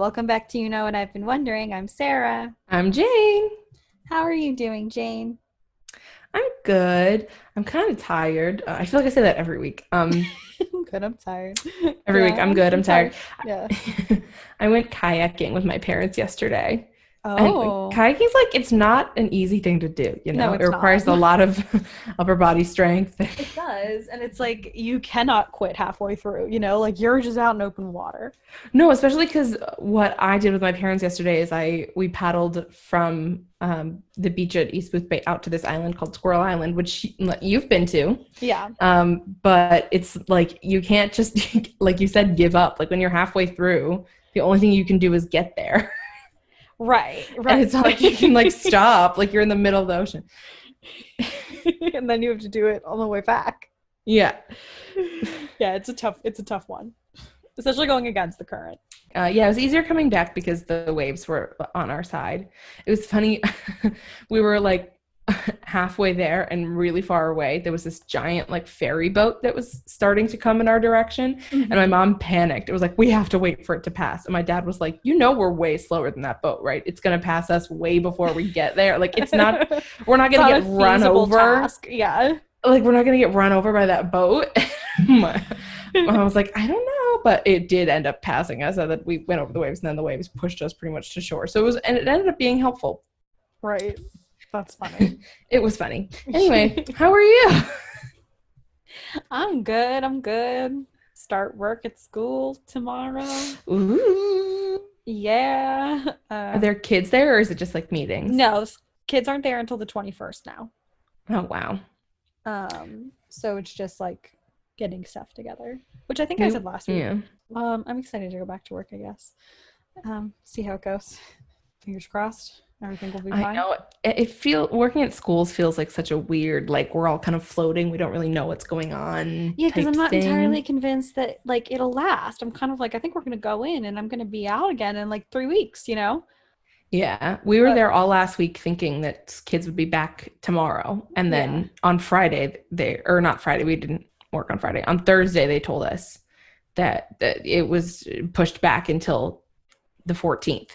Welcome back to You Know What I've Been Wondering. I'm Sarah. I'm Jane. How are you doing, Jane? I'm good. I'm kind of tired. Uh, I feel like I say that every week. Um, I'm good. I'm tired. every week, I'm good. I'm tired. Yeah. I went kayaking with my parents yesterday. And Oh, kayaking's like it's not an easy thing to do. You No, know, it's it requires not. a lot of upper body strength. it does, and it's like you cannot quit halfway through. You know, like you're just out in open water. No, especially because what I did with my parents yesterday is I we paddled from um, the beach at East Boothbay out to this island called Squirrel Island, which you've been to. Yeah. Um, but it's like you can't just like you said give up. Like when you're halfway through, the only thing you can do is get there. Right. And Right. it's not like you can like stop. Like you're in the middle of the ocean. and then you have to do it on the way back. Yeah. Yeah, it's a tough. It's a tough one, especially going against the current. Uh, yeah, it was easier coming back because the waves were on our side. It was funny. we were like halfway there and really far away. There was this giant like ferry boat that was starting to come in our direction. And my mom panicked. It was like, we have to wait for it to pass. And my dad was like, you know, we're way slower than that boat, right? It's going to pass us way before we get there. Like, it's not, we're not going to get run over. task. Yeah. Like, we're not going to get run over by that boat. mom was like, I don't know. But it did end up passing us. So that we went over the waves and then the waves pushed us pretty much to shore. So it was, and it ended up being helpful. Right. That's funny. It was funny. Anyway, how are you? I'm good. I'm good. Start work at school tomorrow. Ooh. Yeah. Uh, Are there kids there or is it just like meetings? no, kids aren't there until the 21st now. Oh, wow. Um, so it's just like getting stuff together, which I think I said last week. Yeah. Um, I'm excited to go back to work, I guess. Um, see how it goes. Fingers crossed. Everything will be I know. It, it feel working at schools feels like such a weird, like we're all kind of floating. We don't really know what's going on. Yeah, because I'm not thing. entirely convinced that like it'll last. I'm kind of like I think we're gonna go in and I'm gonna be out again in like three weeks. You know? Yeah, we were But- there all last week thinking that kids would be back tomorrow, and then Yeah. on Friday they or not Friday we didn't work on Friday. On Thursday they told us that, that it was pushed back until the 14th.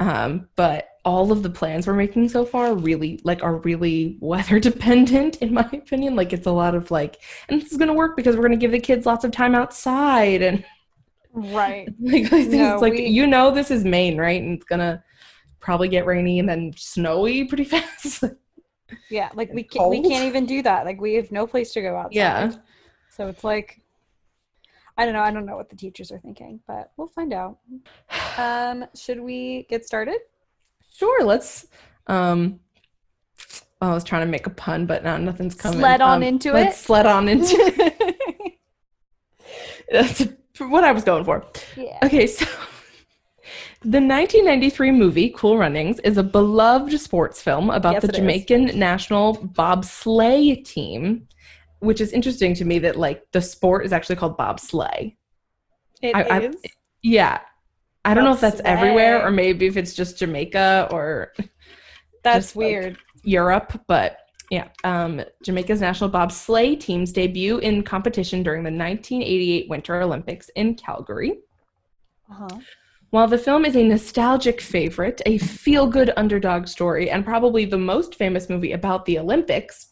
Um, but all of the plans we're making so far really like are really weather dependent in my opinion. Like it's a lot of like, and this is gonna work because we're gonna give the kids lots of time outside and Right. like things, No, like we- you know this is Maine, right? And it's gonna probably get rainy and then snowy pretty fast. Yeah, like we can't we can't even do that. Like we have no place to go outside. Yeah. So it's like I don't know. I don't know what the teachers are thinking, but we'll find out. Um, should we get started? Sure, let's um I was trying to make a pun, but now nothing's coming. Sled on Um, into let's it? sled on into it. That's what I was going for. yeah. Okay, so the 1993 movie Cool Runnings is a beloved sports film about Yes, the it is. Jamaican national bobsleigh team, which is interesting to me that like the sport is actually called bobsleigh. It I- I- Yeah. I don't know if that's everywhere or maybe if it's just Jamaica or That's just, like, weird. Europe, but yeah, um, Jamaica's national bobsleigh team's debut in competition during the 1988 Winter Olympics in Calgary. Uh-huh. While the film is a nostalgic favorite, a feel good underdog story, and probably the most famous movie about the Olympics,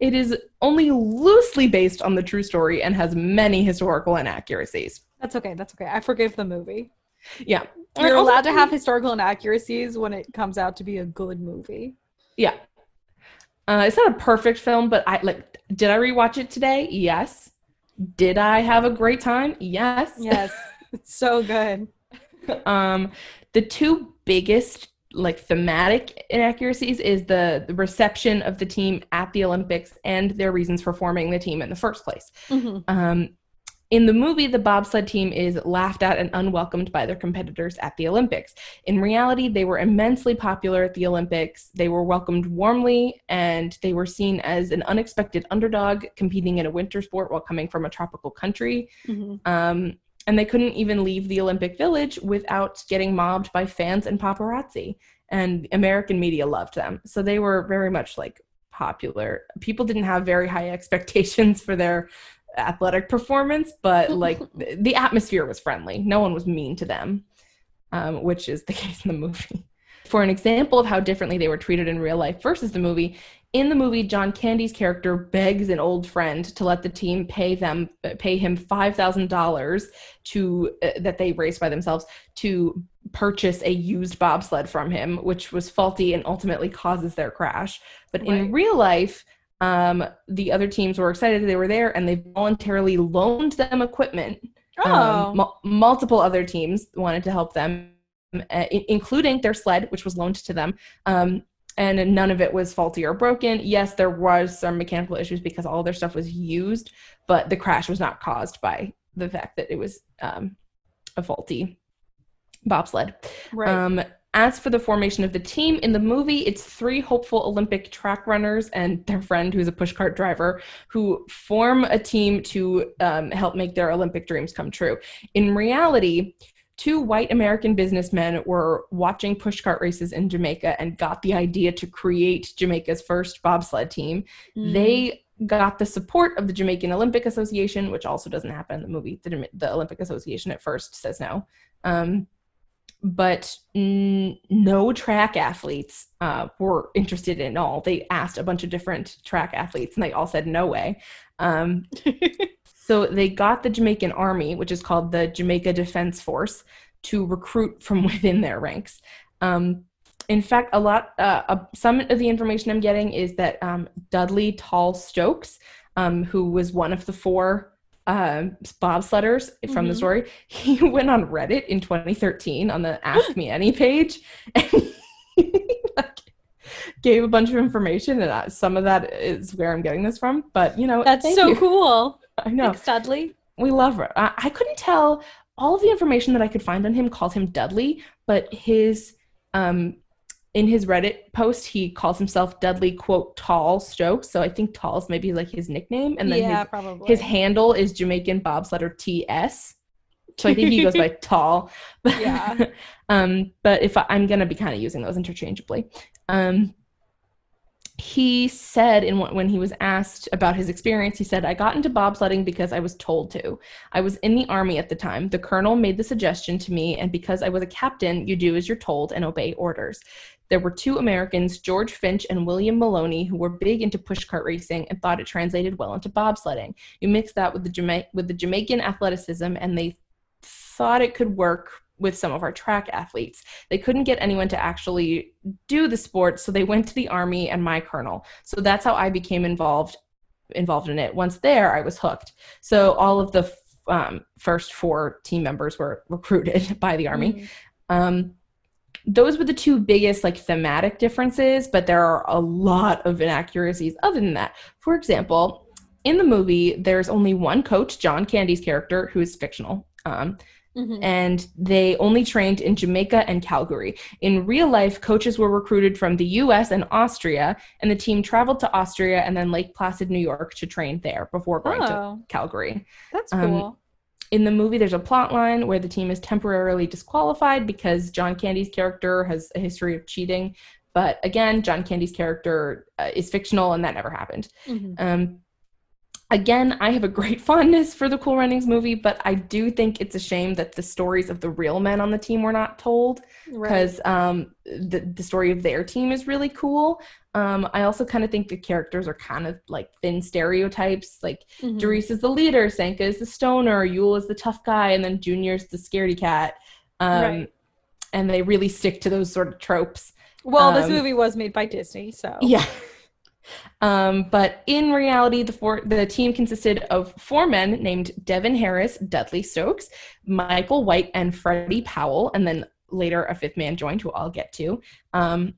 it is only loosely based on the true story and has many historical inaccuracies. That's okay. That's okay. I forgive the movie. Yeah. You're Also- allowed to have historical inaccuracies when it comes out to be a good movie. Yeah. Uh, it's not a perfect film, but I like. Did I rewatch it today? Yes. Did I have a great time? Yes. Yes. it's so good. um, the two biggest like thematic inaccuracies is the, the reception of the team at the Olympics and their reasons for forming the team in the first place. Um, in the movie, the bobsled team is laughed at and unwelcomed by their competitors at the Olympics. In reality, they were immensely popular at the Olympics. They were welcomed warmly and they were seen as an unexpected underdog competing in a winter sport while coming from a tropical country. Mhm. Um, and they couldn't even leave the Olympic Village without getting mobbed by fans and paparazzi. And American media loved them. So they were very much like popular. People didn't have very high expectations for their athletic performance, but like the atmosphere was friendly. No one was mean to them. um, which is the case in the movie. For an example of how differently they were treated in real life versus the movie, in the movie, John Candy's character begs an old friend to let the team pay them pay him five thousand dollars to uh, that they raised by themselves to purchase a used bobsled from him, which was faulty and ultimately causes their crash. But right. in real life, um, the other teams were excited they were there and they voluntarily loaned them equipment. Um, oh. Um, multiple other teams wanted to help them, uh, including their sled, which was loaned to them. Um, and none of it was faulty or broken. Yes, there was some mechanical issues because all their stuff was used, but the crash was not caused by the fact that it was um, a faulty bobsled. Right. As for the formation of the team in the movie, it's three hopeful Olympic track runners and their friend, who's a pushcart driver, who form a team to um, help make their Olympic dreams come true. In reality, two white American businessmen were watching pushcart races in Jamaica and got the idea to create Jamaica's first bobsled team. Mm. They got the support of the Jamaican Olympic Association, which also doesn't happen in the movie. The, the Olympic Association at first says no. Um, but n- no track athletes uh, were interested in all. They asked a bunch of different track athletes, and they all said no way. Um, so they got the Jamaican Army, which is called the Jamaica Defense Force, to recruit from within their ranks. Um, in fact, a lot, uh, uh, some of the information I'm getting is that um, Dudley Tall Stokes, um, who was one of the four um, bobsledders from mm-hmm. the story, he went on Reddit in 2013 on the Ask Me Any page, and he like, gave a bunch of information, and uh, some of that is where I'm getting this from. But you know, that's so you. cool. I know, Thanks, Dudley. We love her. I, I couldn't tell all of the information that I could find on him called him Dudley, but his um in his Reddit post, he calls himself Dudley quote Tall Stokes. So I think Tall is maybe like his nickname, and then yeah, his, probably. his handle is Jamaican Bobsledder TS. So I think he goes by Tall. Yeah. um, but if I, am gonna be kind of using those interchangeably. Um, he said in when he was asked about his experience he said i got into bobsledding because i was told to. I was in the army at the time. The colonel made the suggestion to me and because i was a captain you do as you're told and obey orders. There were two americans george fitch and william maloney who were big into pushcart racing and thought it translated well into bobsledding. You mix that with the, Jama- with the jamaican athleticism and they thought it could work with some of our track athletes. They couldn't get anyone to actually do the sport, so they went to the army and my colonel. So that's how I became involved involved in it. Once there, I was hooked. So all of the um, first four team members were recruited by the army. Mm. Um, those were the two biggest like thematic differences, but there are a lot of inaccuracies other than that. For example, in the movie, there's only one coach, John Candy's character, who is fictional. Um, Mm-hmm. And they only trained in Jamaica and Calgary. In real life, coaches were recruited from the US and Austria, and the team traveled to Austria and then Lake Placid, New York to train there before going oh, to Calgary. That's um, cool. Um, in the movie, there's a plot line where the team is temporarily disqualified because John Candy's character has a history of cheating. But again, John Candy's character uh, is fictional, and that never happened. Mm-hmm. Um, again, I have a great fondness for the Cool Runnings movie, but I do think it's a shame that the stories of the real men on the team were not told because right. um, the the story of their team is really cool. Um, I also kind of think the characters are kind of like thin stereotypes. Like mm-hmm. is the leader, Sanka is the stoner, Yul is the tough guy, and then Junior's the scaredy cat. Um, right. And they really stick to those sort of tropes. Well, this um, movie was made by Disney, so yeah. Um, but in reality, the four, the team consisted of four men named Devon Harris, Dudley Stokes, Michael White, and Freddie Powell, and then later a fifth man joined, who I'll get to. Um,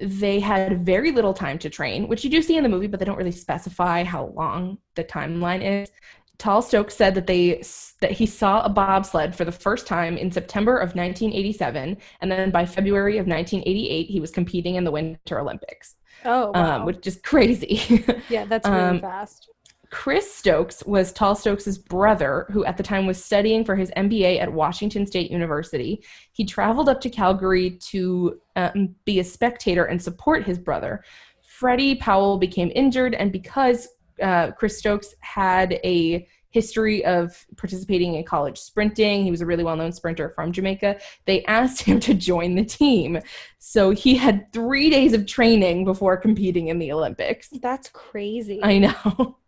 they had very little time to train, which you do see in the movie, but they don't really specify how long the timeline is. Tall Stokes said that they that he saw a bobsled for the first time in September of 1987, and then by February of 1988, he was competing in the Winter Olympics. Oh, um, wow. um, which is crazy. yeah, that's really um, fast. Chris Stokes was Tall Stokes' brother, who at the time was studying for his MBA at Washington State University. He traveled up to Calgary to um, be a spectator and support his brother. Freddie Powell became injured, and because uh, Chris Stokes had a history of participating in college sprinting. He was a really well known sprinter from Jamaica. They asked him to join the team. So he had three days of training before competing in the Olympics. That's crazy. I know.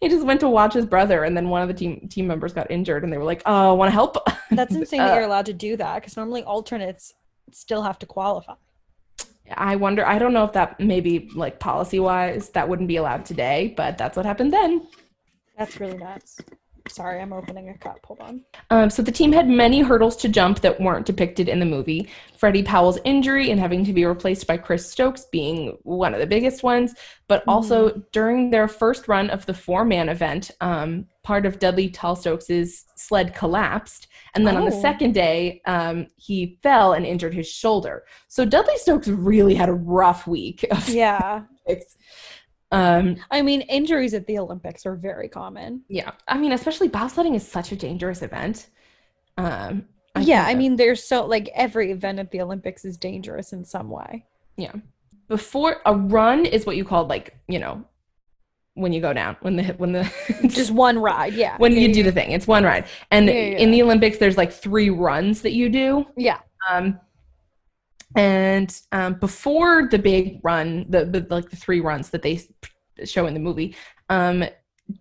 He just went to watch his brother, and then one of the team team members got injured, and they were like, "Oh, want to help?" That's insane Uh, that you're allowed to do that because normally alternates still have to qualify. I wonder. I don't know if that maybe like policy wise that wouldn't be allowed today, but that's what happened then. That's really nuts. Sorry, I'm opening a cup. Hold on. Um, so the team had many hurdles to jump that weren't depicted in the movie. Freddie Powell's injury and having to be replaced by Chris Stokes being one of the biggest ones, but also during their first run of the four-man event, um, part of Dudley Tall Stokes' sled collapsed, and then on the Oh. second day, um, he fell and injured his shoulder. So Dudley Stokes really had a rough week Yeah. Um, I mean, injuries at the Olympics are very common. yeah, I mean, especially bobsledding is such a dangerous event. Um, I yeah, I that- mean, there's so like every event at the Olympics is dangerous in some way. Yeah. Before a run is what you call like, you know, when you go down, when the when the Just one ride. Yeah. when yeah, you yeah, do the thing. It's one ride. And yeah, in the Olympics there's like three runs that you do. Yeah. Um and um before the big run, the, the like the three runs that they show in the movie, um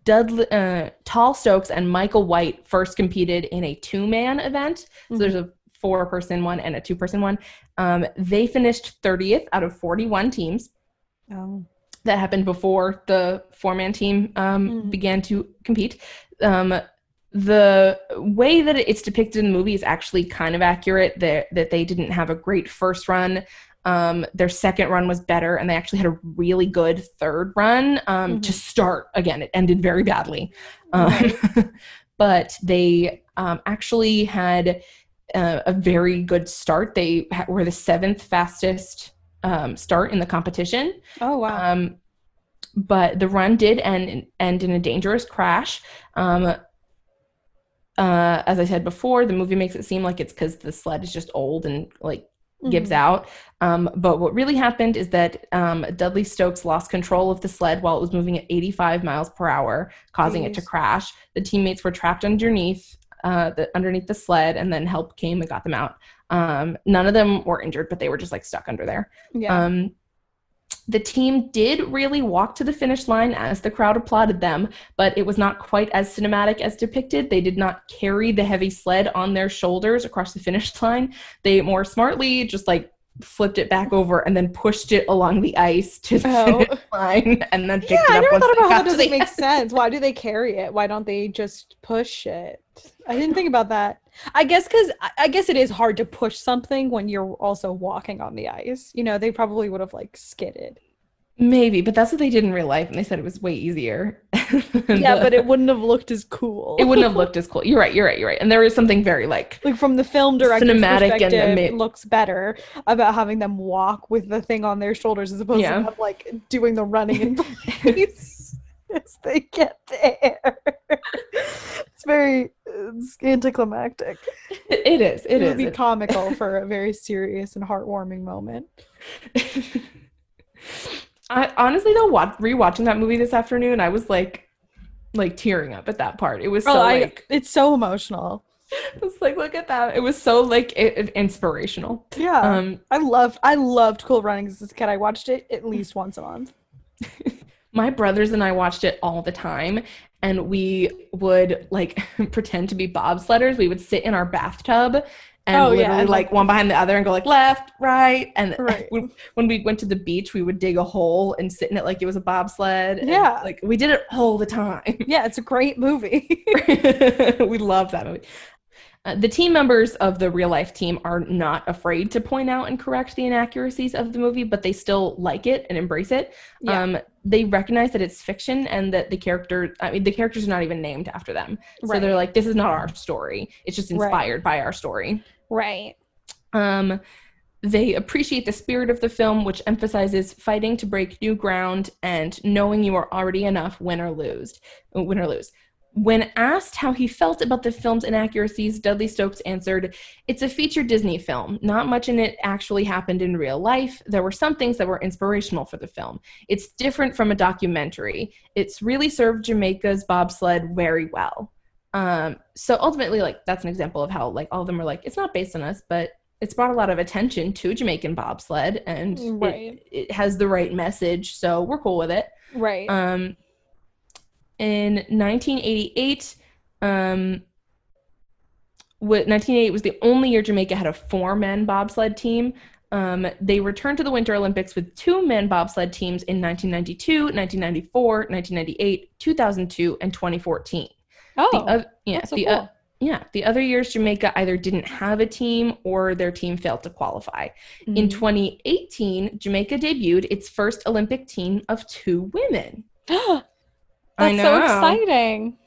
Dudley, uh, Tall Stokes and Michael White first competed in a two-man event. So Mhm. there's a four-person one and a two-person one. Um, they finished 30th out of 41 teams Oh. that happened before the four-man team um, Mhm. began to compete. The way that it's depicted in the movie is actually kind of accurate. That that they didn't have a great first run. Um, their second run was better, and they actually had a really good third run um, to Mhm. start. Again, it ended very badly, um, but they um, actually had uh, a very good start. They ha- were the seventh fastest um, start in the competition. Oh wow. Um, but the run did end, end in a dangerous crash. Um, uh, as I said before, the movie makes it seem like it's because the sled is just old and like gives Mhm. out. Um, but what really happened is that um, Dudley Stokes lost control of the sled while it was moving at 85 miles per hour, causing it to crash. The teammates were trapped underneath uh, the underneath the sled, and then help came and got them out. Um, none of them were injured, but they were just like stuck under there. Yeah. The team did really walk to the finish line as the crowd applauded them, but it was not quite as cinematic as depicted. They did not carry the heavy sled on their shoulders across the finish line. They more smartly just like flipped it back over and then pushed it along the ice to the Oh. finish line and then picked yeah, it I up never once thought about how that doesn't make sense. Why do they carry it? Why don't they just push it? I didn't think about that. I guess because I guess it is hard to push something when you're also walking on the ice. You know, they probably would have like skidded. Maybe, but that's what they did in real life, and they said it was way easier. Yeah, but it wouldn't have looked as cool. it wouldn't have looked as cool. You're right. You're right. You're right. And there is something very like like from the film director's Cinematic and perspective, ama- it looks better about having them walk with the thing on their shoulders as opposed Yeah. to them, like doing the running in place as they get there. it's very it's anticlimactic. it is. It, It would be It- comical for a very serious and heartwarming moment. I honestly though, watch, rewatching that movie this afternoon, I was like, like tearing up at that part. It was so oh, I, like, it's so emotional. It's like, look at that. It was so like i- i- inspirational. Yeah, Um, I loved I loved Cool Runnings as a kid. I watched it at least once a month. My brothers and I watched it all the time, and we would like pretend to be bobsledders. We would sit in our bathtub. And Oh, literally love like one behind the other and go like left, right, and Right. when, when we went to the beach, we would dig a hole and sit in it like it was a bobsled. and, Yeah. like we did it all the time. Yeah, it's a great movie. we love that movie. Uh, the team members of the real life team are not afraid to point out and correct the inaccuracies of the movie, but they still like it and embrace it. Yeah. Um, they recognize that it's fiction and that the character, I mean, the characters are not even named after them. So they're like, this is not our story. It's just Right. inspired by our story. right. Um, they appreciate the spirit of the film, which emphasizes fighting to break new ground and knowing you are already enough, win or lose. Win or lose. When asked how he felt about the film's inaccuracies, Dudley Stokes answered, It's a feature Disney film. Not much in it actually happened in real life. There were some things that were inspirational for the film. It's different from a documentary. It's really served Jamaica's bobsled very well. Um, so ultimately, like, that's an example of how, like, all of them are like, It's not based on us, but it's brought a lot of attention to Jamaican bobsled and right. it, it has the right message. So we're cool with it. Right. Um, in 1988, um, 1988 was the only year Jamaica had a four man bobsled team. Um, they returned to the Winter Olympics with two men bobsled teams in 1992, 1994, 1998, 2002, and 2014. Oh, the, yeah. So the, cool. uh, yeah, the other years Jamaica either didn't have a team or their team failed to qualify. Mm-hmm. In 2018, Jamaica debuted its first Olympic team of two women. That's so exciting.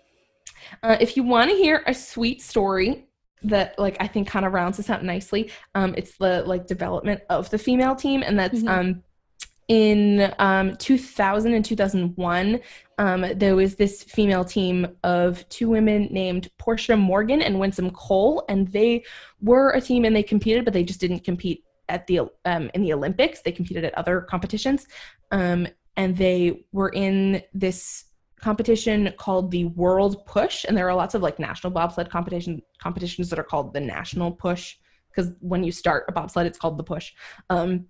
Uh, if you want to hear a sweet story that like I think kind of rounds this out nicely, um, it's the like development of the female team, and that's mm-hmm. um, in um, 2000 and 2001. Um, there was this female team of two women named Portia Morgan and Winsome Cole, and they were a team and they competed, but they just didn't compete at the um, in the Olympics. They competed at other competitions, um, and they were in this competition called the World Push, and there are lots of like national bobsled competition competitions that are called the National Push because when you start a bobsled, it's called the Push. Um,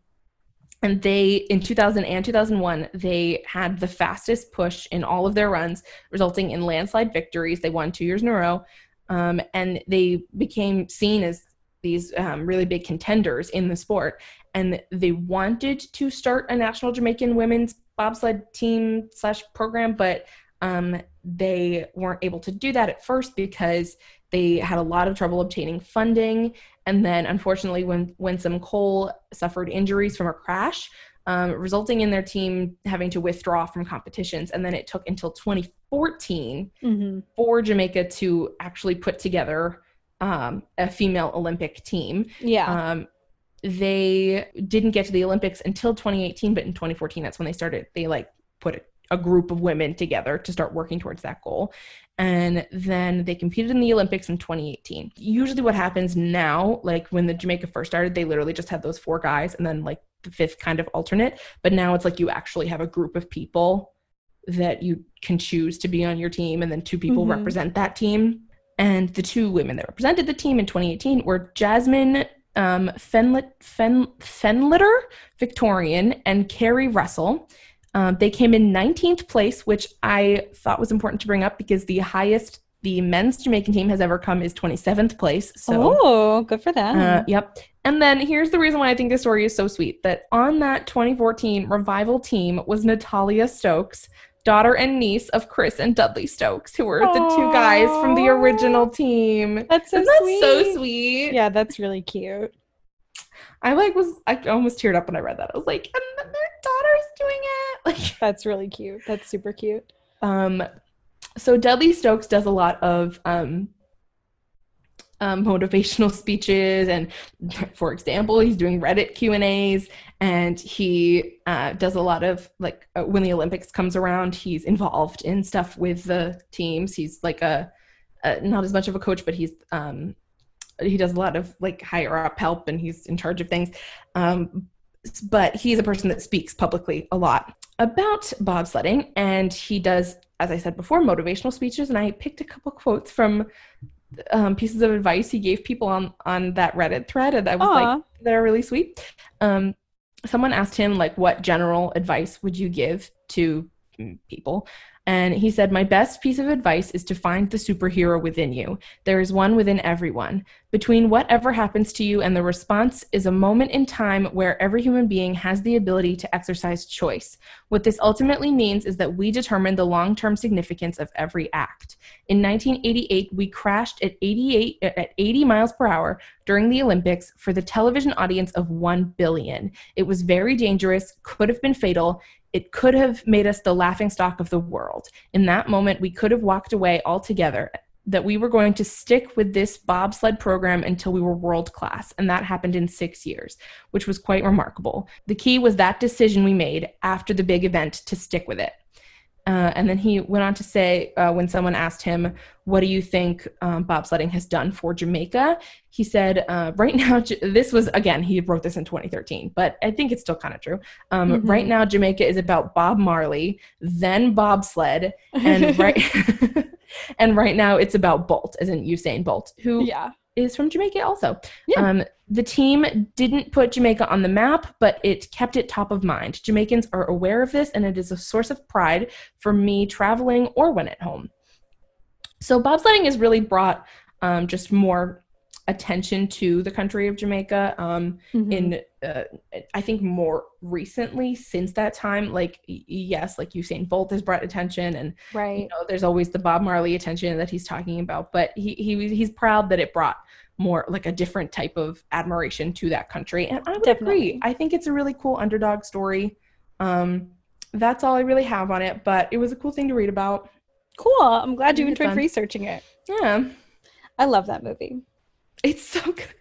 and they in 2000 and 2001 they had the fastest push in all of their runs, resulting in landslide victories. They won two years in a row, um, and they became seen as these um, really big contenders in the sport. And they wanted to start a national Jamaican women's bobsled team slash program, but um, they weren't able to do that at first because they had a lot of trouble obtaining funding. And then, unfortunately, when Winsome Cole suffered injuries from a crash, um, resulting in their team having to withdraw from competitions. And then it took until 2014 mm-hmm. for Jamaica to actually put together um, a female Olympic team. Yeah. Um, they didn't get to the Olympics until 2018, but in 2014, that's when they started. They like put a group of women together to start working towards that goal. And then they competed in the Olympics in 2018. Usually, what happens now, like when the Jamaica first started, they literally just had those four guys and then like the fifth kind of alternate. But now it's like you actually have a group of people that you can choose to be on your team, and then two people mm-hmm. represent that team. And the two women that represented the team in 2018 were Jasmine um, Fenlit, Fen, Fenlator Victorian and Carrie Russell. Um, they came in 19th place, which I thought was important to bring up because the highest the men's Jamaican team has ever come is 27th place. So, oh, good for them. Uh, yep. And then here's the reason why I think this story is so sweet that on that 2014 revival team was Natalia Stokes, daughter and niece of Chris and Dudley Stokes, who were Aww. the two guys from the original team. That's so Isn't sweet. That so sweet. Yeah, that's really cute. I like was I almost teared up when I read that. I was like, and their daughter's doing it. Like that's really cute. That's super cute. Um, so Dudley Stokes does a lot of um um, motivational speeches and for example he's doing reddit q and a's and he uh, does a lot of like uh, when the olympics comes around he's involved in stuff with the teams. He's like a, a not as much of a coach but he's um, he does a lot of like higher up help and he's in charge of things. Um, but he's a person that speaks publicly a lot about bobsledding and he does as i said before motivational speeches. And i picked a couple quotes from um, pieces of advice he gave people on on that Reddit thread, and I was Aww. like, they're really sweet. Um, someone asked him like, what general advice would you give to people? And he said, My best piece of advice is to find the superhero within you. There is one within everyone. Between whatever happens to you and the response is a moment in time where every human being has the ability to exercise choice. What this ultimately means is that we determine the long term significance of every act. In 1988, we crashed at 88 at 80 miles per hour during the Olympics for the television audience of 1 billion. It was very dangerous, could have been fatal, it could have made us the laughing stock of the world. In that moment, we could have walked away altogether, that we were going to stick with this bobsled program until we were world class. And that happened in six years, which was quite remarkable. The key was that decision we made after the big event to stick with it. Uh, and then he went on to say, uh, when someone asked him, What do you think um, bobsledding has done for Jamaica? He said, uh, Right now, this was, again, he wrote this in 2013, but I think it's still kind of true. Um, mm-hmm. Right now, Jamaica is about Bob Marley, then bobsled, and right. and right now it's about Bolt, as in Usain Bolt, who yeah is from Jamaica also. Yeah. Um, the team didn't put Jamaica on the map, but it kept it top of mind. Jamaicans are aware of this, and it is a source of pride for me traveling or when at home. So, bobsledding has really brought um, just more attention to the country of Jamaica. Um, mm-hmm. In uh, I think more recently since that time, like yes, like Usain Bolt has brought attention, and right, you know, there's always the Bob Marley attention that he's talking about. But he he he's proud that it brought more like a different type of admiration to that country, and I would Definitely. agree. I think it's a really cool underdog story. Um, that's all I really have on it, but it was a cool thing to read about. Cool. I'm glad you enjoyed fun. researching it. Yeah. I love that movie. It's so good.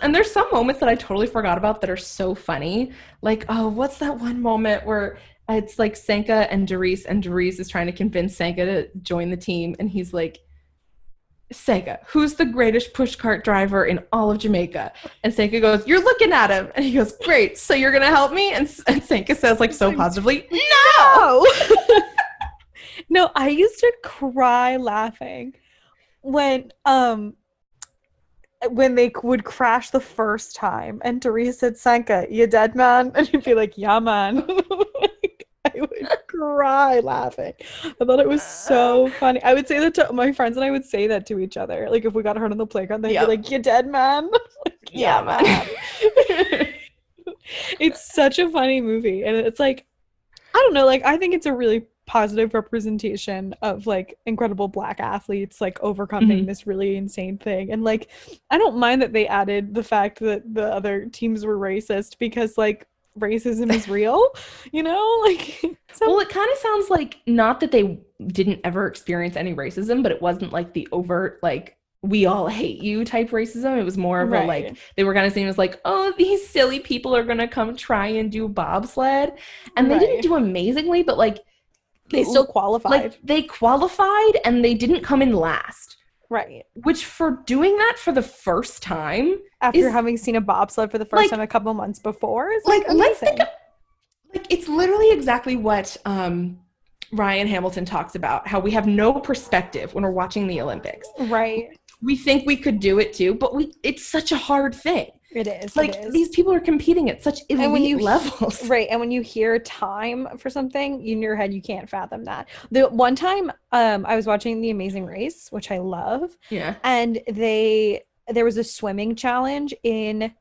And there's some moments that I totally forgot about that are so funny. Like, oh, what's that one moment where it's like Sanka and Darius, and Darius is trying to convince Sanka to join the team, and he's like, Sanka, who's the greatest pushcart driver in all of Jamaica? And Sanka goes, You're looking at him. And he goes, Great, so you're gonna help me? And, and Sanka says, like so positively, No. no, I used to cry laughing when um when they would crash the first time and Teresa said, Sanka, you dead man? And he'd be like, Yeah, man. I would cry laughing. I thought it was so funny. I would say that to my friends and I would say that to each other. Like if we got hurt on the playground, they'd yep. be like, You dead man? like, yeah, yeah, man. it's such a funny movie. And it's like I don't know, like I think it's a really positive representation of like incredible black athletes like overcoming mm-hmm. this really insane thing and like i don't mind that they added the fact that the other teams were racist because like racism is real you know like so- well it kind of sounds like not that they didn't ever experience any racism but it wasn't like the overt like we all hate you type racism. It was more of right. a like they were kind of saying as like, oh, these silly people are gonna come try and do bobsled, and right. they didn't do amazingly, but like they still qualified. Like they qualified and they didn't come in last. Right. Which for doing that for the first time after is, having seen a bobsled for the first like, time a couple months before is like, like let's think of, like it's literally exactly what um Ryan Hamilton talks about how we have no perspective when we're watching the Olympics. Right. We think we could do it too, but we it's such a hard thing. It is. Like it is. these people are competing at such elite and when you, levels. Right. And when you hear time for something in your head, you can't fathom that. The one time um I was watching The Amazing Race, which I love. Yeah. And they there was a swimming challenge in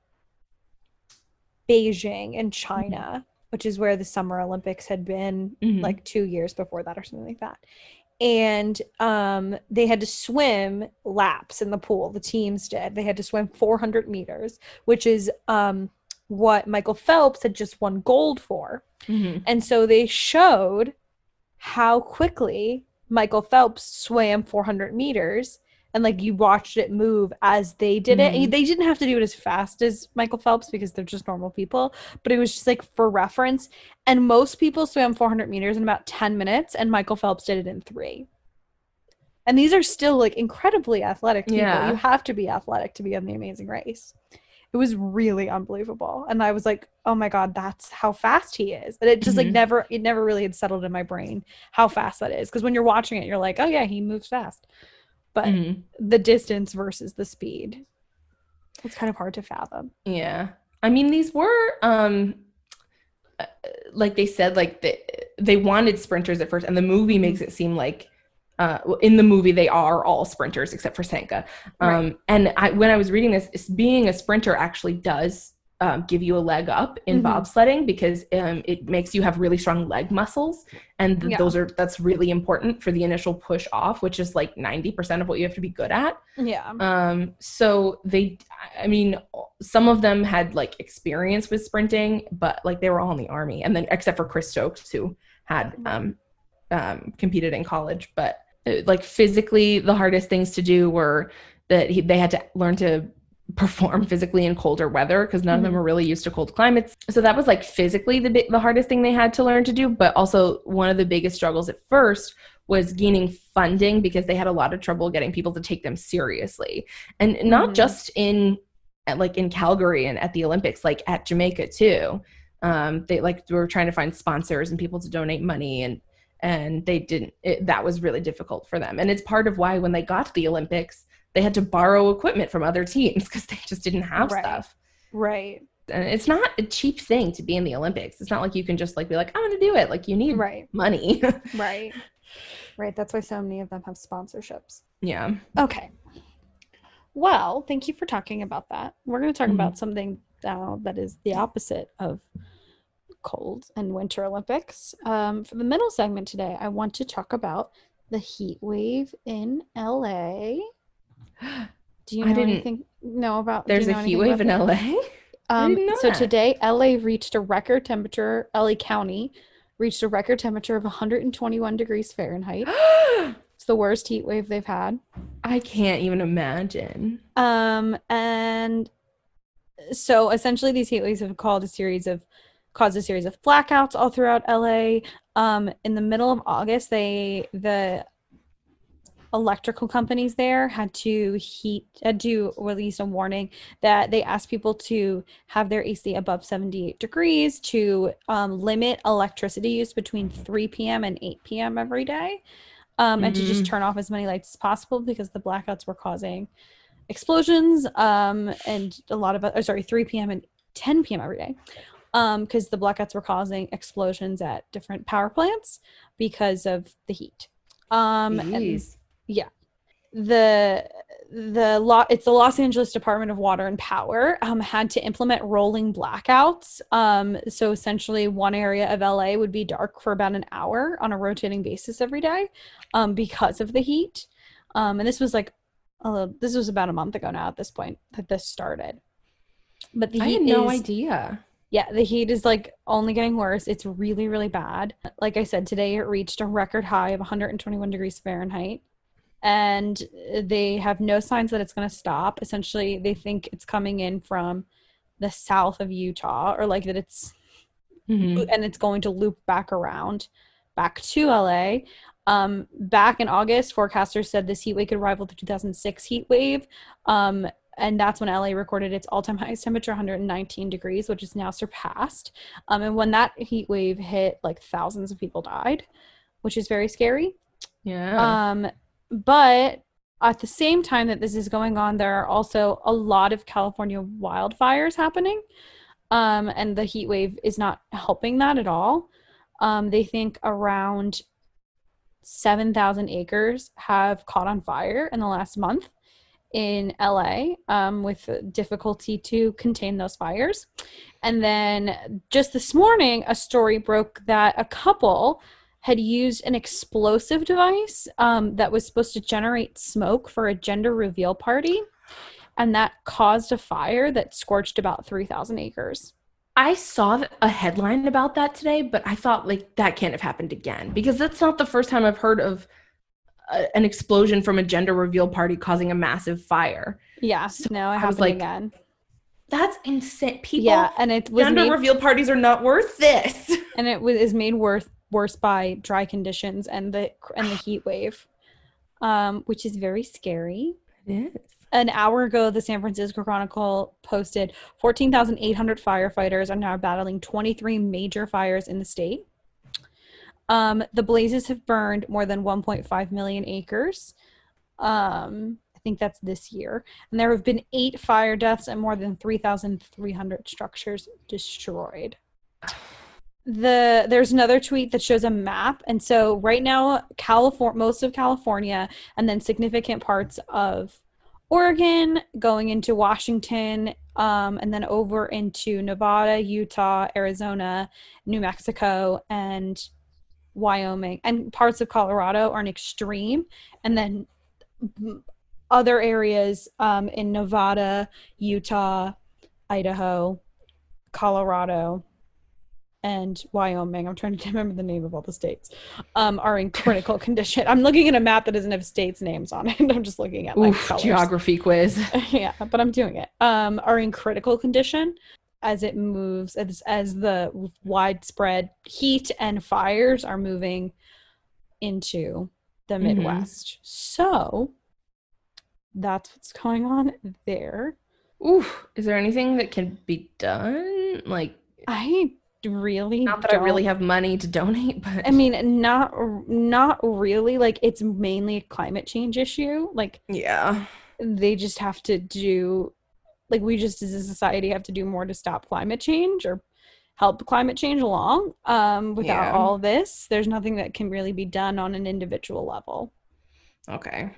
Beijing in China, mm-hmm. which is where the Summer Olympics had been mm-hmm. like two years before that or something like that and um, they had to swim laps in the pool. The teams did. They had to swim 400 meters, which is um, what Michael Phelps had just won gold for. Mm-hmm. And so they showed how quickly Michael Phelps swam 400 meters and like you watched it move as they did mm-hmm. it. They didn't have to do it as fast as Michael Phelps because they're just normal people, but it was just like for reference. And most people swam 400 meters in about 10 minutes, and Michael Phelps did it in three. And these are still like incredibly athletic people. Yeah. You have to be athletic to be on the amazing race. It was really unbelievable. And I was like, oh my God, that's how fast he is. And it just mm-hmm. like never, it never really had settled in my brain how fast that is. Cause when you're watching it, you're like, oh yeah, he moves fast but mm-hmm. the distance versus the speed it's kind of hard to fathom yeah i mean these were um uh, like they said like they, they wanted sprinters at first and the movie makes it seem like uh, in the movie they are all sprinters except for Sanka. Um, right. And I, when I was reading this, being a sprinter actually does um, give you a leg up in mm-hmm. bobsledding because um, it makes you have really strong leg muscles and th- yeah. those are that's really important for the initial push off which is like 90% of what you have to be good at yeah um so they i mean some of them had like experience with sprinting but like they were all in the army and then except for chris stokes who had mm-hmm. um, um competed in college but uh, like physically the hardest things to do were that he, they had to learn to perform physically in colder weather because none Mhm. of them are really used to cold climates. So that was like physically the bi- the hardest thing they had to learn to do, but also one of the biggest struggles at first was gaining funding because they had a lot of trouble getting people to take them seriously. And not Mhm. just in at, like in Calgary and at the Olympics, like at Jamaica too. Um, they like were trying to find sponsors and people to donate money and and they didn't it, that was really difficult for them. And it's part of why when they got to the Olympics, they had to borrow equipment from other teams because they just didn't have Right. stuff. Right. And it's not a cheap thing to be in the Olympics. It's not like you can just like be like, I'm gonna do it. Like you need Right. money. Right. Right. That's why so many of them have sponsorships. yeah. Okay. Well, thank you for talking about that. We're going to talk Mhm. about something now that is the opposite of cold and winter Olympics. Um, for the middle segment today, I want to talk about the heat wave in LA. Do you I know didn't- anything? Know about? do you There's know a heat wave in? LA. Um, so that. today, LA reached a record temperature. LA County reached a record temperature of 121 degrees Fahrenheit. It's the worst heat wave they've had. I can't even imagine. Um, and so essentially, these heat waves have called a series of caused a series of blackouts all throughout LA. Um, in the middle of August, they the electrical companies there had to heat had to release a warning that they asked people to have their AC above 78 degrees to um, limit electricity use between 3 p.m. and 8 p.m. every day, um, and to just Mhm. turn off as many lights as possible because the blackouts were causing explosions um, and a lot of uh, sorry 3 p.m. and 10 p.m. every day because the blackouts were causing explosions at different power plants because of the heat. Um, and Jeez. the the law it's the Los Angeles Department of Water and Power um, had to implement rolling blackouts. Um, so essentially, one area of LA would be dark for about an hour on a rotating basis every day um, because of the heat. Um, and this was like a little, this was about a month ago now at this point that this started. But the I heat had no is idea. yeah, the heat is like only getting worse. It's really, really bad. Like I said, today it reached a record high of 121 degrees Fahrenheit. And they have no signs that it's going to stop. Essentially, they think it's coming in from the south of Utah, or like that it's, Mhm. and it's going to loop back around back to LA. Um, back in August, forecasters said this heat wave could rival the 2006 heat wave. Um, and that's when LA recorded its all-time highest temperature, 119 degrees, which is now surpassed. Um, and when that heat wave hit, like thousands of people died, which is very scary. Yeah. Um, but at the same time that this is going on, there are also a lot of California wildfires happening. Um, and the heat wave is not helping that at all. Um, they think around 7,000 acres have caught on fire in the last month in LA um, with difficulty to contain those fires. And then just this morning, a story broke that a couple had used an explosive device um, that was supposed to generate smoke for a gender reveal party. And that caused a fire that scorched about 3,000 acres. I saw a headline about that today, but I thought like that can't have happened again because that's not the first time I've heard of a, an explosion from a gender reveal party causing a massive fire. Yeah, So no, it I was like, again. That's insane. People, Yeah, and it was gender made, reveal parties are not worth this. and it was is made worse worse by dry conditions and the and the heat wave, um, which is very scary. It is. An hour ago, the San Francisco Chronicle posted 14,800 firefighters are now battling 23 major fires in the state. Um, the blazes have burned more than 1.5 million acres. Um, I think that's this year. And there have been eight fire deaths and more than 3,300 structures destroyed. The there's another tweet that shows a map, and so right now, California, most of California, and then significant parts of Oregon, going into Washington, um, and then over into Nevada, Utah, Arizona, New Mexico, and Wyoming, and parts of Colorado are an extreme, and then other areas um, in Nevada, Utah, Idaho, Colorado, and Wyoming, I'm trying to remember the name of all the states, um, are in critical condition. I'm looking at a map that doesn't have states' names on it. I'm just looking at like Oof, geography quiz. yeah, but I'm doing it. Um, are in critical condition as it moves as as the widespread heat and fires are moving into the Mhm. Midwest. So that's what's going on there. Oof. Is there anything that can be done? Like, I really not that I really have money to donate, but I mean, not not really. Like it's mainly a climate change issue. Like yeah. they just have to do, like we just as a society have to do more to stop climate change or help climate change along. Um, without Yeah. all this, there's nothing that can really be done on an individual level. Okay.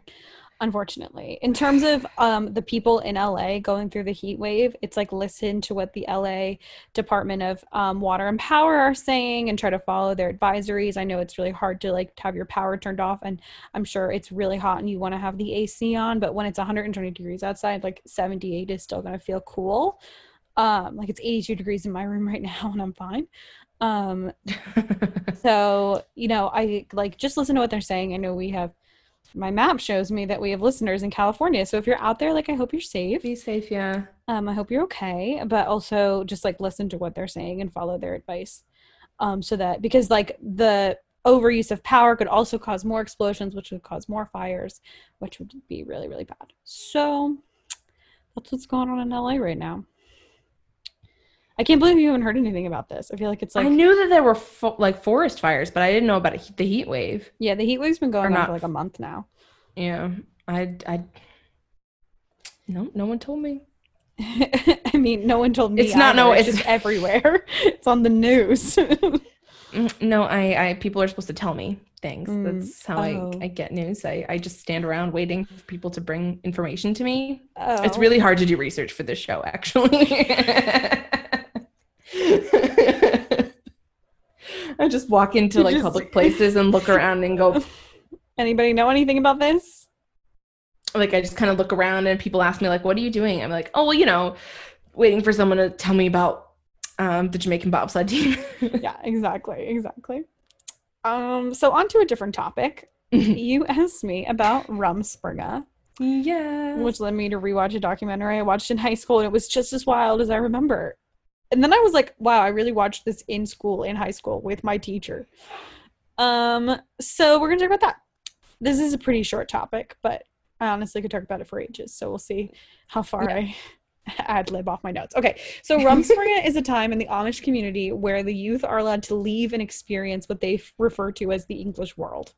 Unfortunately, in terms of um, the people in LA going through the heat wave, it's like listen to what the LA Department of um, Water and Power are saying and try to follow their advisories. I know it's really hard to like have your power turned off, and I'm sure it's really hot and you want to have the AC on, but when it's 120 degrees outside, like 78 is still going to feel cool. Um, like it's 82 degrees in my room right now, and I'm fine. Um, so, you know, I like just listen to what they're saying. I know we have my map shows me that we have listeners in California. So if you're out there, like I hope you're safe. Be safe, yeah. Um, I hope you're okay. But also just like listen to what they're saying and follow their advice. Um, so that because like the overuse of power could also cause more explosions, which would cause more fires, which would be really, really bad. So that's what's going on in LA right now. I can't believe you haven't heard anything about this. I feel like it's like I knew that there were fo- like forest fires, but I didn't know about it- the heat wave. yeah, the heat wave's been going on not- for like a month now. Yeah, I, I, no, no one told me. I mean, no one told me. It's not- no, it's, it's- everywhere. It's on the news. Mm, No, I, I, people are supposed to tell me things. Mm, That's how oh. I, I get news. I, I just stand around waiting for people to bring information to me. oh. It's really hard to do research for this show, actually. I just walk into like just- public places and look around and go, Anybody know anything about this? like I just kind of look around and people ask me like, "What are you doing?" I'm like, "Oh, well, you know, waiting for someone to tell me about um, the Jamaican bobsled team." Yeah, exactly, exactly. Um, so on to a different topic. you asked me about Rumspringa, yeah. which led me to rewatch a documentary I watched in high school, and it was just as wild as I remember. And then I was like, wow, I really watched this in school, in high school, with my teacher. Um, so we're gonna talk about that. This is a pretty short topic, but I honestly could talk about it for ages. So we'll see how far I ad lib off my notes. Okay, so Rumspringa is a time in the Amish community where the youth are allowed to leave and experience what they refer to as the English world.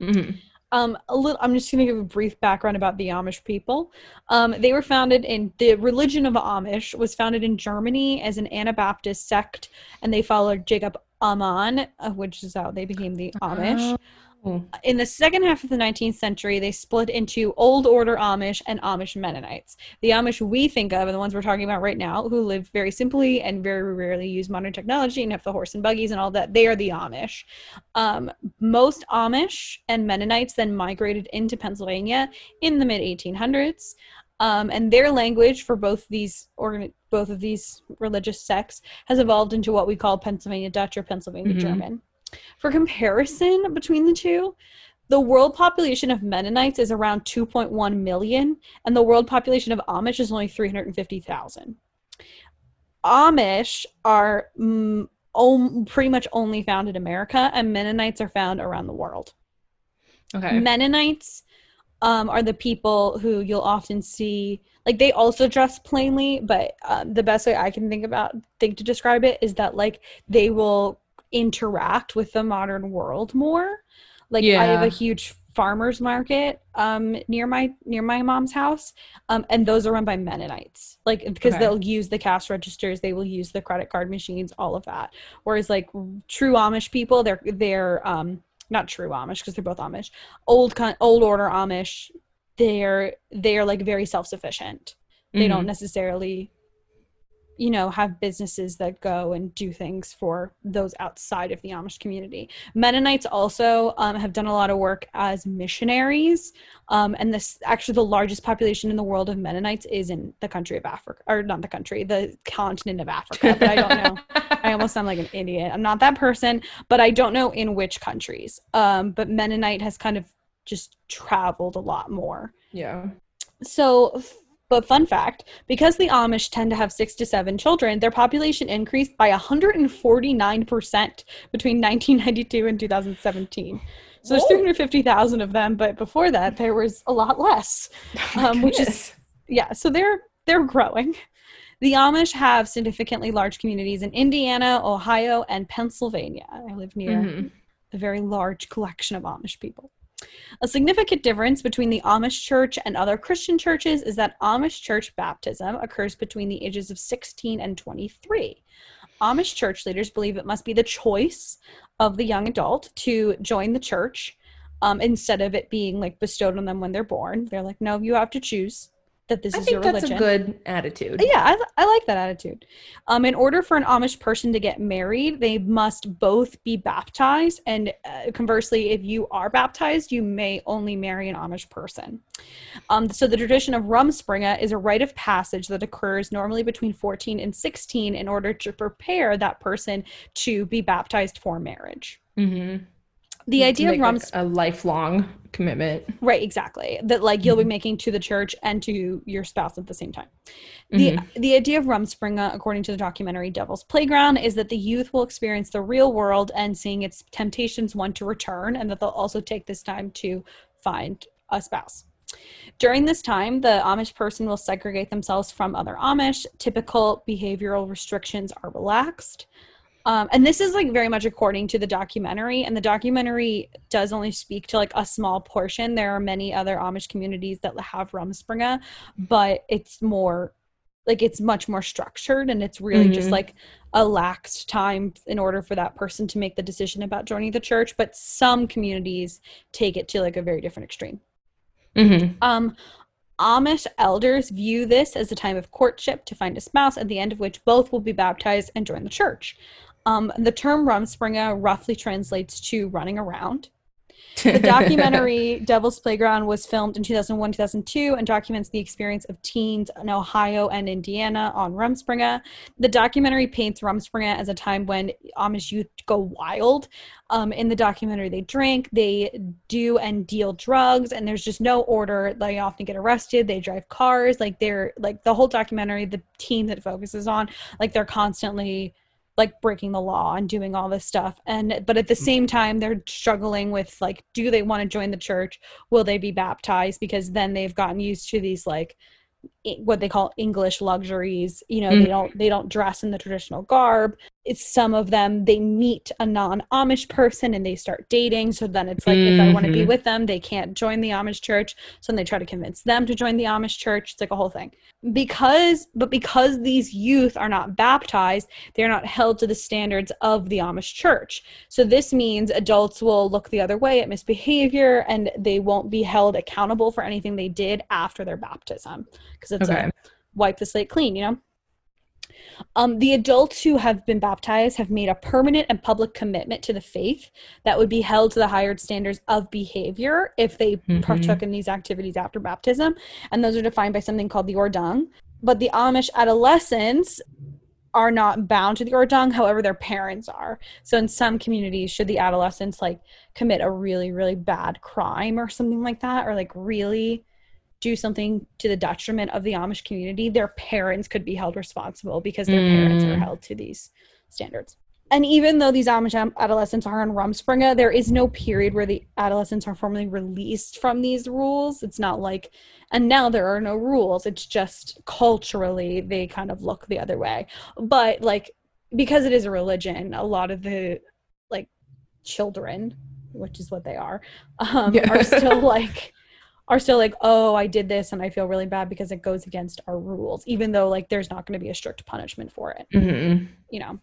Mhm. Um, a little. I'm just going to give a brief background about the Amish people. Um, they were founded in the religion of Amish was founded in Germany as an Anabaptist sect, and they followed Jacob Amann, uh, which is how they became the Amish. Oh. In the second half of the 19th century, they split into Old Order Amish and Amish Mennonites. The Amish we think of, and the ones we're talking about right now, who live very simply and very rarely use modern technology and have the horse and buggies and all that, they are the Amish. Um, most Amish and Mennonites then migrated into Pennsylvania in the mid 1800s. Um, and their language for both these organ- both of these religious sects has evolved into what we call Pennsylvania Dutch or Pennsylvania Mhm. German. For comparison between the two, the world population of Mennonites is around 2.1 million, and the world population of Amish is only 350,000. Amish are mm, om- pretty much only found in America, and Mennonites are found around the world. Okay. Mennonites um, are the people who you'll often see. Like they also dress plainly, but um, the best way I can think about think to describe it is that like they will interact with the modern world more. Like I have a huge farmers market um near my near my mom's house um and those are run by mennonites like because Okay. they'll use the cash registers they will use the credit card machines all of that whereas like true amish people they're they're um not true amish because they're both amish old con- old order amish they're they're like very self-sufficient they don't Mhm. necessarily you know have businesses that go and do things for those outside of the amish community mennonites also um, have done a lot of work as missionaries um, and this actually the largest population in the world of mennonites is in the country of africa or not the country the continent of africa but i don't know i almost sound like an idiot. I'm not that person, but I don't know in which countries. Um, but Mennonite has kind of just traveled a lot more. Yeah. So, but fun fact because the Amish tend to have six to seven children, their population increased by 149% between 1992 and 2017. So there's 350,000 of them, but before that there was a lot less, Oh um, which is yeah. So they're they're growing. The Amish have significantly large communities in Indiana, Ohio, and Pennsylvania. I live near Mhm. a very large collection of Amish people. A significant difference between the Amish church and other Christian churches is that Amish church baptism occurs between the ages of 16 and 23. Amish church leaders believe it must be the choice of the young adult to join the church um, instead of it being like bestowed on them when they're born. They're like, no, you have to choose that this I is think your that's religion. a good attitude. Yeah, I, I like that attitude. Um, in order for an Amish person to get married, they must both be baptized. And uh, conversely, if you are baptized, you may only marry an Amish person. Um, so the tradition of Rumspringa is a rite of passage that occurs normally between 14 and 16 in order to prepare that person to be baptized for marriage. Mm-hmm. The idea of Rums a lifelong commitment. Right, exactly. That like you'll be Mhm. making to the church and to your spouse at the same time. The Mhm. the idea of Rumspringa, according to the documentary Devil's Playground, is that the youth will experience the real world and seeing its temptations want to return, and that they'll also take this time to find a spouse. During this time, the Amish person will segregate themselves from other Amish. Typical behavioral restrictions are relaxed. Um, and this is like very much according to the documentary, and the documentary does only speak to like a small portion. There are many other Amish communities that have Rumspringa, but it's more like it's much more structured and it's really just Mhm. like a lax time in order for that person to make the decision about joining the church. But some communities take it to like a very different extreme. Mhm. Um, Amish elders view this as a time of courtship to find a spouse, at the end of which both will be baptized and join the church. Um, the term Rumspringa roughly translates to running around. The documentary Devil's Playground was filmed in 2001 2002 and documents the experience of teens in Ohio and Indiana on Rumspringa. The documentary paints Rumspringa as a time when Amish youth go wild. Um, in the documentary, they drink, they do and deal drugs, and there's just no order. They often get arrested, they drive cars. Like, they're like the whole documentary, the teens it focuses on, like, they're constantly like breaking the law and doing all this stuff. And but at the hmm. same time they're struggling with like do they want to join the church? Will they be baptized? Because then they've gotten used to these like what they call english luxuries you know Mhm. they don't they don't dress in the traditional garb. It's some of them they meet a non-amish person and they start dating. So then it's like if i want to be Mhm. with them they can't join the amish church. So then they try to convince them to join the amish church. It's like a whole thing. Because but because these youth are not baptized they're not held to the standards of the amish church. So this means adults will look the other way at misbehavior and they won't be held accountable for anything they did after their baptism because it's Okay. a wipe the slate clean you know um, the adults who have been baptized have made a permanent and public commitment to the faith that would be held to the higher standards of behavior if they Mhm. partook in these activities after baptism. And those are defined by something called the Ordnung. But the Amish adolescents are not bound to the Ordnung, however, their parents are. So in some communities, should the adolescents like commit a really, really bad crime or something like that, or like really do something to the detriment of the Amish community, their parents could be held responsible because their parents are Mm. held to these standards. And even though these Amish adolescents are on Rumspringa, there is no period where the adolescents are formally released from these rules. It's not like, and now there are no rules. It's just culturally they kind of look the other way. But like, because it is a religion, a lot of the like children, which is what they are, um, Yeah. are still like, are still like, oh, I did this and I feel really bad because it goes against our rules, even though like there's not going to be a strict punishment for it, Mhm. you know.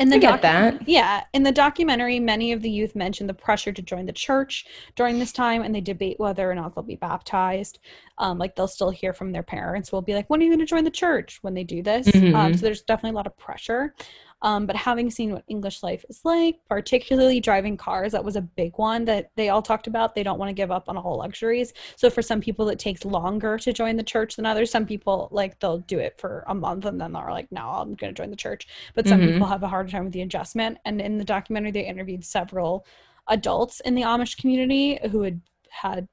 And the I get that. yeah, in the documentary, many of the youth mention the pressure to join the church during this time, and they debate whether or not they'll be baptized. Um, like they'll still hear from their parents. Will be like, "When are you going to join the church?" When they do this, um, Mhm. so there's definitely a lot of pressure. Um, but having seen what English life is like, particularly driving cars, that was a big one that they all talked about. They don't want to give up on all luxuries. So for some people, it takes longer to join the church than others. Some people like they'll do it for a month and then they're like, no, I'm going to join the church. But some mm-hmm. people have a harder time with the adjustment. And in the documentary, they interviewed several adults in the Amish community who had had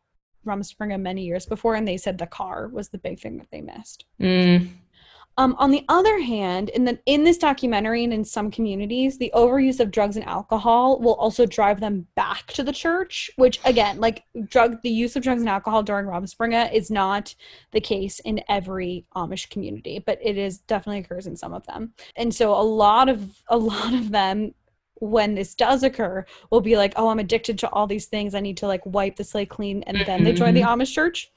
Rumspringa many years before, and they said the car was the big thing that they missed. Mm. Um, on the other hand, in the in this documentary and in some communities, the overuse of drugs and alcohol will also drive them back to the church. Which again, like drug, the use of drugs and alcohol during Rumspringa is not the case in every Amish community, but it is definitely occurs in some of them. And so a lot of a lot of them when this does occur will be like oh i'm addicted to all these things. I need to like wipe the slate clean. And then they join the mm-hmm. amish church.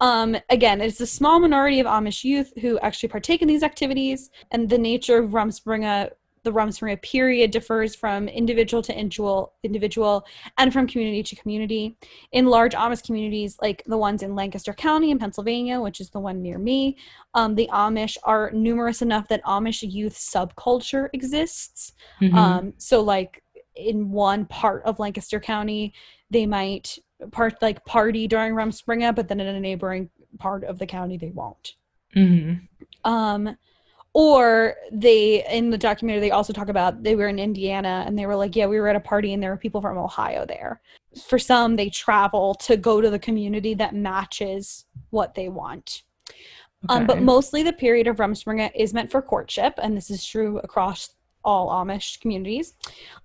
Um, again it's a small minority of amish youth who actually partake in these activities. And the nature of rumspringa the Rumspringa period differs from individual to individual, individual and from community to community. In large Amish communities, like the ones in Lancaster County in Pennsylvania, which is the one near me, um, the Amish are numerous enough that Amish youth subculture exists. Mm-hmm. Um, so, like in one part of Lancaster County, they might part like party during Rumspringa, but then in a neighboring part of the county, they won't. Mm-hmm. Um, or they in the documentary they also talk about they were in indiana and they were like yeah we were at a party and there were people from ohio there for some they travel to go to the community that matches what they want okay. um, but mostly the period of rumspringa is meant for courtship and this is true across all Amish communities.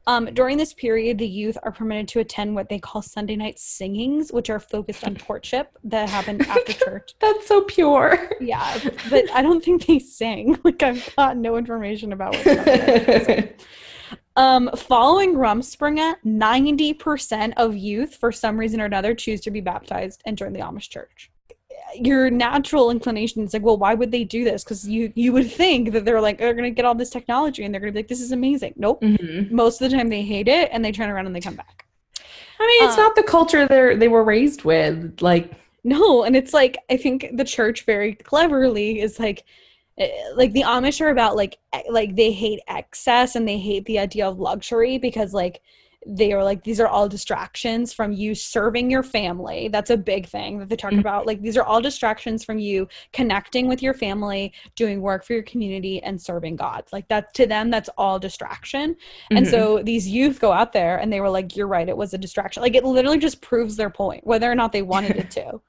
Um, during this period, the youth are permitted to attend what they call Sunday night singings, which are focused on courtship that happen after church. That's so pure. Yeah, but I don't think they sing. Like I've got no information about what. um, following Rumspringa, ninety percent of youth, for some reason or another, choose to be baptized and join the Amish church your natural inclination is like, well, why would they do this? Because you you would think that they're like they're gonna get all this technology and they're gonna be like, this is amazing. Nope. Mm-hmm. Most of the time they hate it and they turn around and they come back. I mean, it's um, not the culture they they were raised with. Like no, and it's like I think the church very cleverly is like eh, like the Amish are about like like they hate excess and they hate the idea of luxury because like they are like these are all distractions from you serving your family that's a big thing that they talk mm-hmm. about like these are all distractions from you connecting with your family doing work for your community and serving god like that to them that's all distraction mm-hmm. and so mm-hmm. these youth go out there and they were like you're right it was a distraction like it literally just proves their point whether or not they wanted it to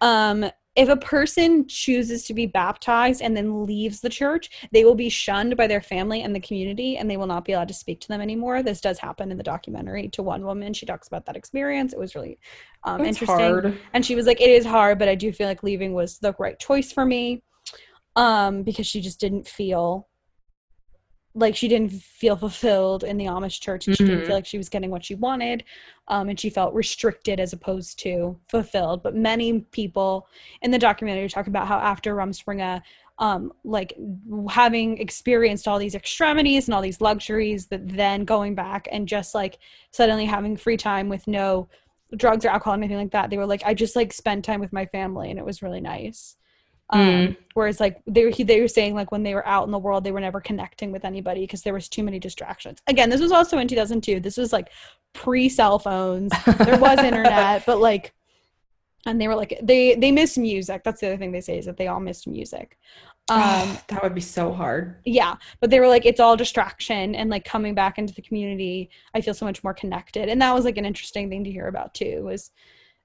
um if a person chooses to be baptized and then leaves the church, they will be shunned by their family and the community and they will not be allowed to speak to them anymore. This does happen in the documentary to one woman. She talks about that experience. It was really um, interesting. Hard. And she was like, It is hard, but I do feel like leaving was the right choice for me um, because she just didn't feel like she didn't feel fulfilled in the Amish church and she mm-hmm. didn't feel like she was getting what she wanted um, and she felt restricted as opposed to fulfilled but many people in the documentary talk about how after Rumspringa um, like having experienced all these extremities and all these luxuries that then going back and just like suddenly having free time with no drugs or alcohol or anything like that they were like I just like spent time with my family and it was really nice um, mm. Whereas like they were they were saying like when they were out in the world they were never connecting with anybody because there was too many distractions. Again, this was also in 2002. This was like pre cell phones. There was internet, but like, and they were like they they miss music. That's the other thing they say is that they all missed music. Um, that would be so hard. Yeah, but they were like, it's all distraction, and like coming back into the community, I feel so much more connected, and that was like an interesting thing to hear about too. Was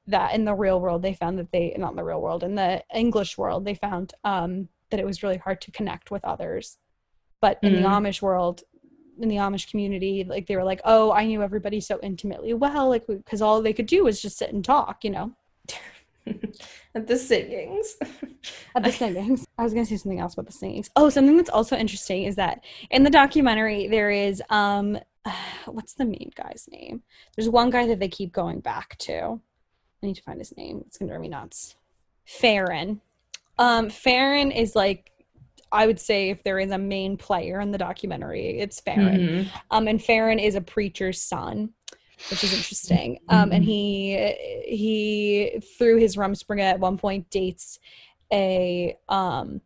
that in the real world they found that they not in the real world in the english world they found um, that it was really hard to connect with others. But in mm-hmm. the amish world in the amish community like they were like oh i knew everybody so intimately well like because all they could do was just sit and talk you know? At the singings. At the singings. I was gonna say something else about the singings. Oh something that's also interesting is that in the documentary there is um what's the main guy's name? There's one guy that they keep going back to I need to find his name. It's gonna drive me nuts. Faron. Um, Faron is like I would say if there is a main player in the documentary, it's Faron. Mm-hmm. Um, and Faron is a preacher's son, which is interesting. Um, and he he through his Rumspringa at one point dates a um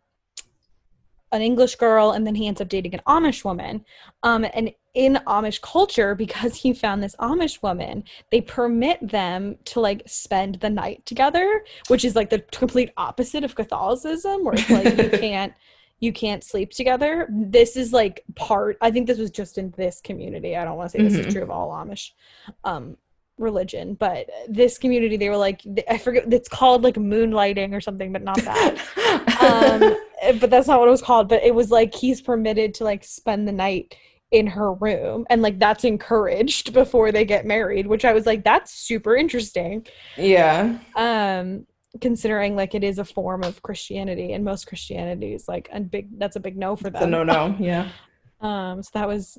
an English girl, and then he ends up dating an Amish woman. Um, and in Amish culture, because he found this Amish woman, they permit them to like spend the night together, which is like the complete opposite of Catholicism, where it's like you can't you can't sleep together. This is like part. I think this was just in this community. I don't want to say this Mhm. is true of all Amish um, religion, but this community, they were like, I forget. It's called like moonlighting or something, but not that. um, but that's not what it was called. But it was like he's permitted to like spend the night in her room, and like that's encouraged before they get married. Which I was like, that's super interesting yeah. um considering like it is a form of christianity and most christianity is like a big that's a big no for It's a them no no. Yeah. um so that was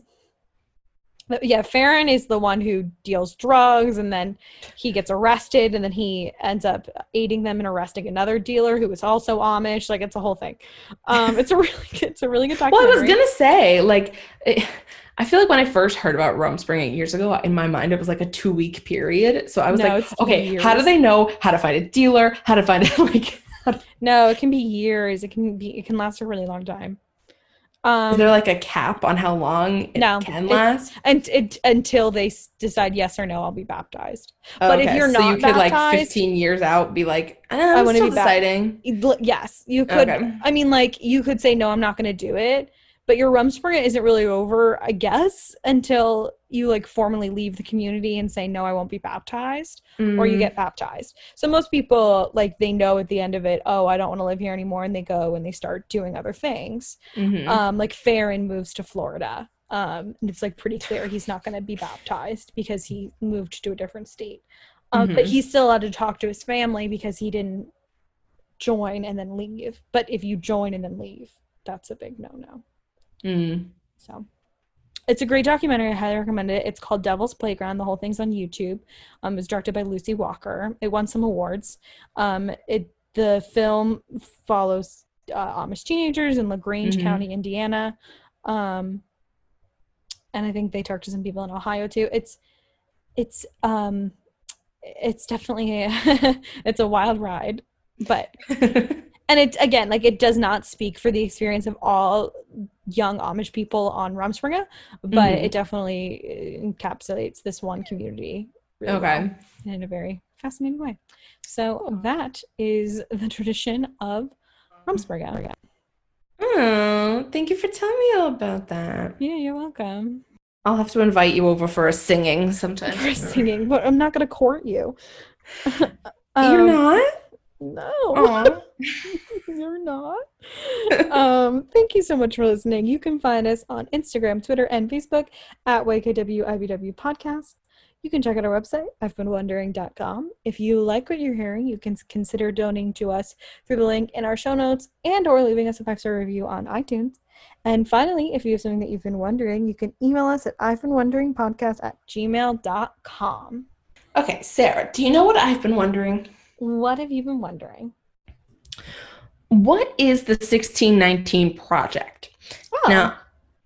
yeah faron is the one who deals drugs and then he gets arrested and then he ends up aiding them and arresting another dealer who is also amish like it's a whole thing um it's a really good, it's a really good documentary. Well, I was gonna say, like, it, I feel like when I first heard about Rumspringa eight years ago, in my mind it was like a two week period. So I was No, like, okay, how do they know how to find a dealer? How to find it? Like, no it can be years it can be it can last a really long time um is there like a cap on how long it No, can last? and it, until they decide yes or no i'll be baptized But if you're so you not could like 15 years out be like, eh, I'm wanna still be deciding. Yes you could Okay. i mean like you could say no i'm not going to do it but your rumspringa isn't really over i guess until you like formally leave the community and say no i won't be baptized or you Mm, get baptized so most people like they know at the end of it oh i don't want to live here anymore and they go and they start doing other things mhm. um like Faron moves to Florida. Um and it's like pretty clear he's not going to be baptized because he moved to a different state. Um but Mhm. he's still allowed to talk to his family because he didn't join and then leave. But if you join and then leave, that's a big no-no. Mm. So it's a great documentary. I highly recommend it. It's called Devil's Playground. The whole thing's on YouTube. Um, it's directed by Lucy Walker. It won some awards. Um, it the film follows uh, Amish teenagers in Lagrange Mhm. County, Indiana. Um, and I think they talk to some people in Ohio too. It's it's um it's definitely a, it's a wild ride, but and it again like it does not speak for the experience of all young amish people on rumspringa but Mhm. it definitely uh, encapsulates this one community really okay. well in a very fascinating way so that is the tradition of rumspringa Oh, thank you for telling me all about that. yeah you're welcome I'll have to invite you over for a singing sometime. for singing but i'm not going to court you You're Um, not? No You're not. um, thank you so much for listening. You can find us on Instagram, Twitter, and Facebook at YKWIBW Podcast. You can check out our website, I've been wondering.com. If you like what you're hearing, you can consider donating to us through the link in our show notes and or leaving us a five-star review on iTunes. And finally, if you have something that you've been wondering, you can email us at I've been wondering podcast at gmail.com. Okay, Sarah, do you know what I've been wondering? What have you been wondering? What is the 1619 project? Oh, Now,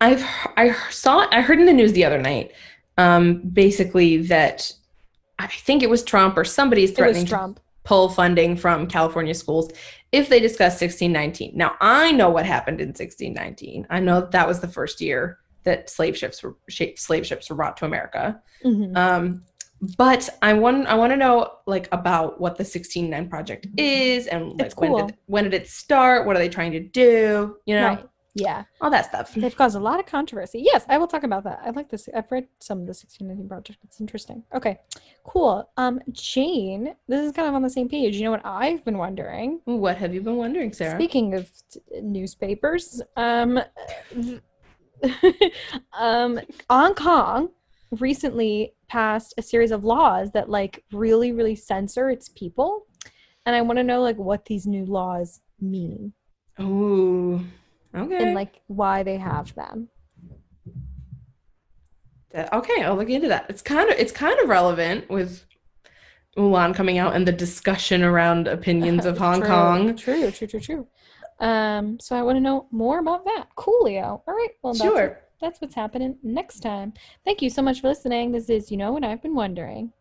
I've I saw I heard in the news the other night, um, basically that I think it was Trump or somebody is threatening was to pull funding from California schools if they discuss 1619. Now, I know what happened in 1619. I know that, that was the first year that slave ships were slave ships were brought to America. Mhm. Um, but I want I want to know like about what the 169 project is and like It's when did when did it start? What are they trying to do? You know, Right. Yeah. all that stuff. They've caused a lot of controversy. Yes, I will talk about that. I like this. I've read some of the 1619 project. It's interesting. Okay, cool. Um, Jane, this is kind of on the same page. You know what I've been wondering? What have you been wondering, Sarah? Speaking of t- newspapers, um, um, Hong Kong recently passed a series of laws that like really, really censor its people, and I want to know like what these new laws mean Ooh, okay. and like why they have them. Okay, I'll look into that. It's kind of it's kind of relevant with Mulan coming out and the discussion around opinions of Hong True, Kong. True, true, true, true. Um, so I want to know more about that. Coolio. All right. Well, Sure. That's what's happening next time. Thank you so much for listening. This is You Know What I've Been Wondering.